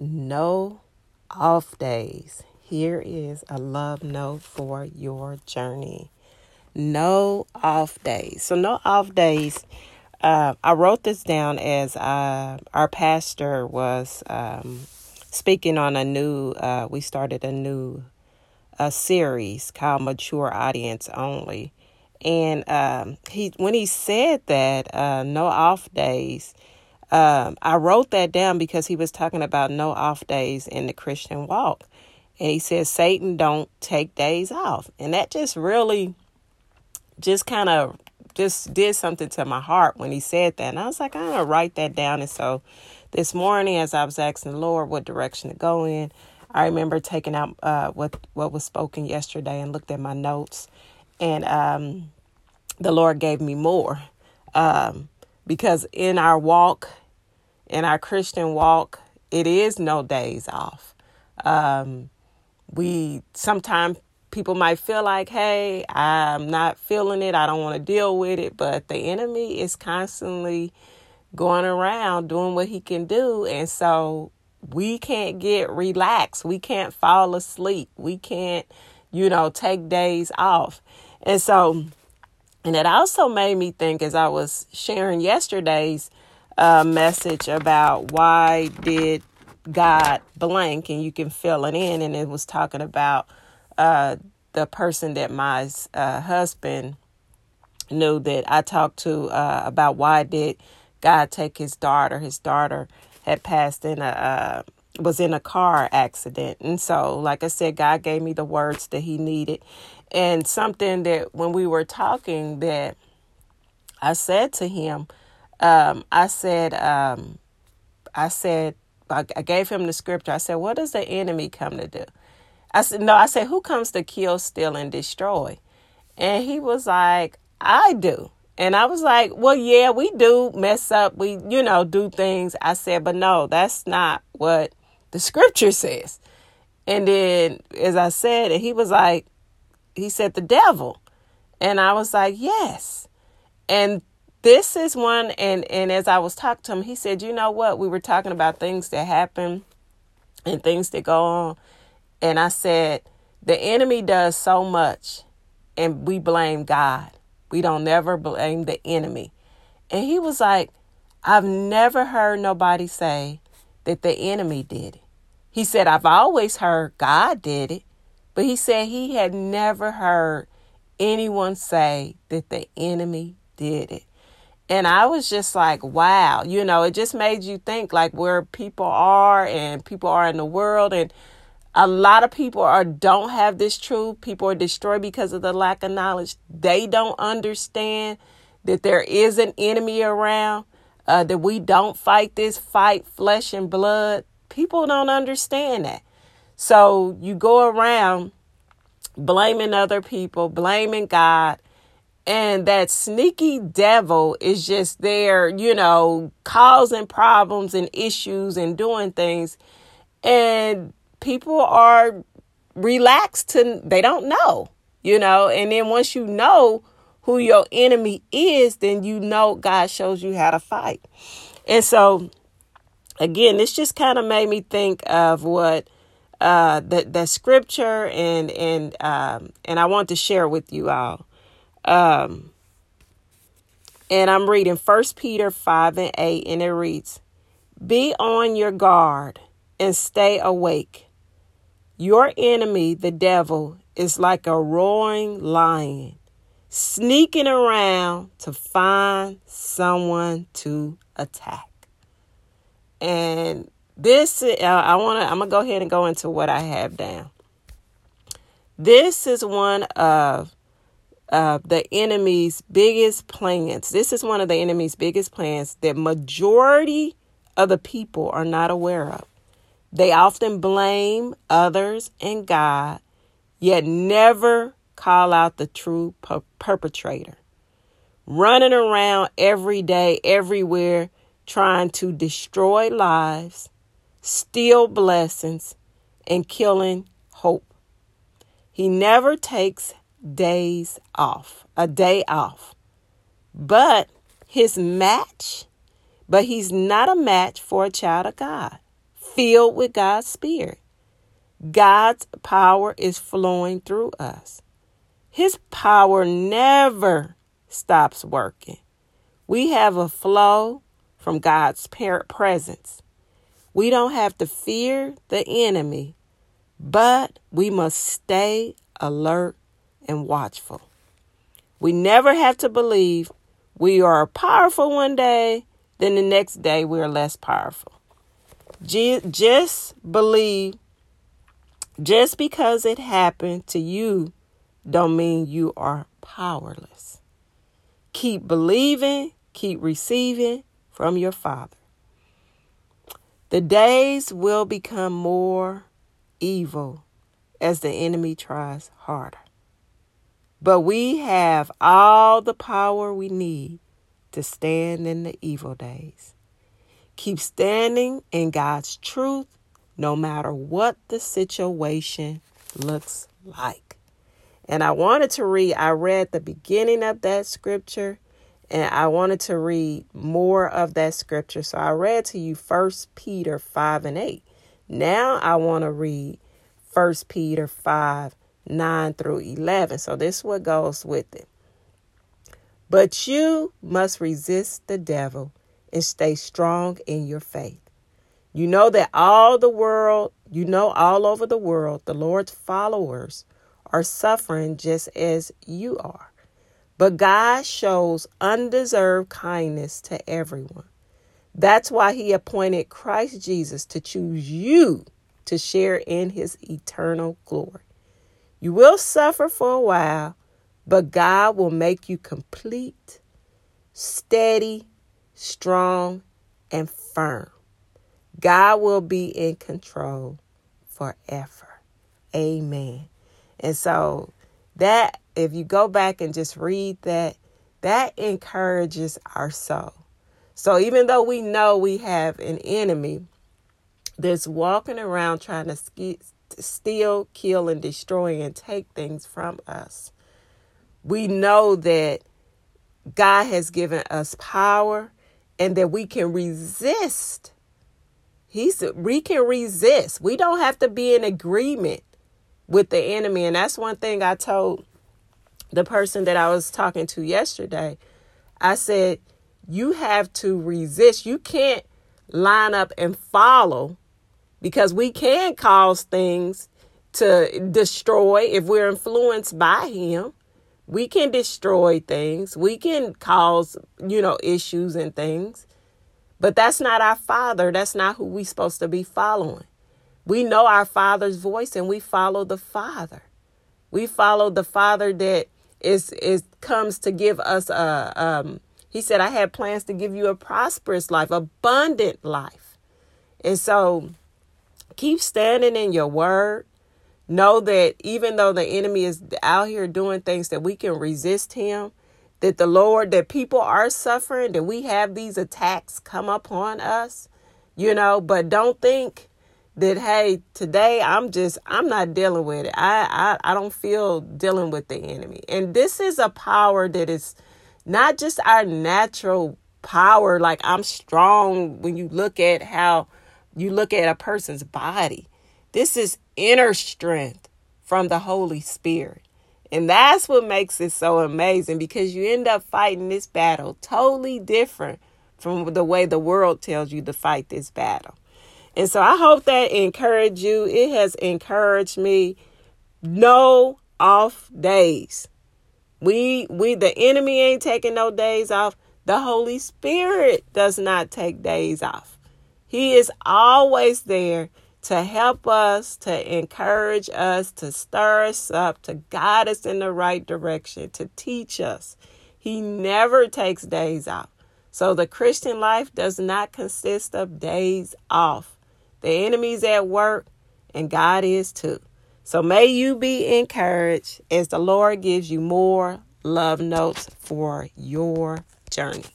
no off days. Here is a love note for your journey. No off days. So, no off days. Uh, I wrote this down as uh, our pastor was um, speaking on a new, uh, we started a new a series called Mature Audience Only. And um, he, when he said that, uh, no off days, um, I wrote that down because he was talking about no off days in the Christian walk. And he says Satan don't take days off. And that just really just kind of just did something to my heart when he said that. And I was like, I'm gonna write that down. And so this morning as I was asking the Lord what direction to go in, I remember taking out uh, what what was spoken yesterday and looked at my notes. And um, the Lord gave me more. Um, because in our walk in our Christian walk, it is no days off. Um, we sometimes people might feel like, hey, I'm not feeling it. I don't want to deal with it. But the enemy is constantly going around doing what he can do. And so we can't get relaxed. We can't fall asleep. We can't, you know, take days off. And so, and it also made me think as I was sharing yesterday's a message about why did God blank, and you can fill it in. And it was talking about uh, the person that my uh, husband knew that I talked to uh, about why did God take his daughter. His daughter had passed in a uh, was in a car accident, and so like I said, God gave me the words that He needed, and something that when we were talking that I said to him um, I said, um, I said, I, I gave him the scripture. I said, what does the enemy come to do? I said, no, I said, who comes to kill, steal, and destroy? And he was like, I do. And I was like, well, yeah, we do mess up. We, you know, do things. I said, but no, that's not what the scripture says. And then, as I said, and he was like, he said, the devil. And I was like, yes. And this is one and and as i was talking to him he said you know what? We were talking about things that happen and things that go on. And i said the enemy does so much and we blame god. We don't never blame the enemy. And he was like i've never heard nobody say that the enemy did it. He said i've always heard god did it but he said he had never heard anyone say that the enemy did it and I was just like, wow, you know, it just made you think like where people are and people are in the world. And a lot of people are don't have this truth. People are destroyed because of the lack of knowledge. They don't understand that there is an enemy around, uh, that we don't fight this fight flesh and blood. People don't understand that. So you go around blaming other people, blaming God and that sneaky devil is just there, you know, causing problems and issues and doing things. And people are relaxed to, they don't know, you know. And then once you know who your enemy is, then you know God shows you how to fight. And so, again, this just kind of made me think of what uh, the the scripture and and um, and I want to share with you all. Um, and I'm reading First Peter 5 and 8, and it reads, Be on your guard and stay awake. Your enemy, the devil, is like a roaring lion, sneaking around to find someone to attack. And this, uh, I want to, I'm gonna go ahead and go into what I have down. This is one of uh, the enemy's biggest plans. This is one of the enemy's biggest plans that majority of the people are not aware of. They often blame others and God, yet never call out the true per- perpetrator. Running around every day, everywhere, trying to destroy lives, steal blessings, and killing hope. He never takes days off, a day off. But his match, but he's not a match for a child of God. filled with God's Spirit. God's power is flowing through us. His power never stops working. We have a flow from God's parent presence. We don't have to fear the enemy, but we must stay alert and watchful. We never have to believe we are powerful one day, then the next day we are less powerful. Just believe, just because it happened to you, don't mean you are powerless. Keep believing, keep receiving from your Father. The days will become more evil as the enemy tries harder. But we have all the power we need to stand in the evil days. Keep standing in God's truth no matter what the situation looks like. And I wanted to read, I read the beginning of that scripture and I wanted to read more of that scripture. So I read to you First Peter 5 and 8. Now I want to read First Peter 5 9 through 11. So this is what goes with it. But you must resist the devil and stay strong in your faith. You know that all the world, you know, all over the world, the Lord's followers are suffering just as you are. But God shows undeserved kindness to everyone. That's why He appointed Christ Jesus to choose you to share in His eternal glory. You will suffer for a while, but God will make you complete, steady, strong, and firm. God will be in control forever. Amen. And so that if you go back and just read that, that encourages our soul. So even though we know we have an enemy that's walking around trying to steal, kill, and destroy and take things from us. We know that God has given us power and that we can resist. He's we can resist. We don't have to be in agreement with the enemy. And that's one thing I told the person that I was talking to yesterday. I said, you have to resist. You can't line up and follow because we can cause things to destroy. If we're influenced by him we can destroy things. We can cause you know issues and things. But that's not our father. That's not who we're supposed to be following. We know our father's voice and we follow the father. We follow the father that is is comes to give us a um he said i had plans to give you a prosperous life abundant life. And so Keep standing in your word. Know that even though the enemy is out here doing things that we can resist him, that the Lord, that people are suffering, that we have these attacks come upon us, you know, but don't think that hey today i'm just i'm not dealing with it. I, I i don't feel dealing with the enemy. And this is a power that is not just our natural power. Like i'm strong when you look at how you look at a person's body. This is inner strength from the Holy Spirit. And that's what makes it so amazing because you end up fighting this battle totally different from the way the world tells you to fight this battle. And so I hope that encouraged you. It has encouraged me. No off days. We we the enemy ain't taking no days off. The Holy Spirit does not take days off. He is always there to help us, to encourage us, to stir us up, to guide us in the right direction, to teach us. He never takes days off. So the Christian life does not consist of days off. The enemy's at work and God is too. So may you be encouraged as the Lord gives you more love notes for your journey.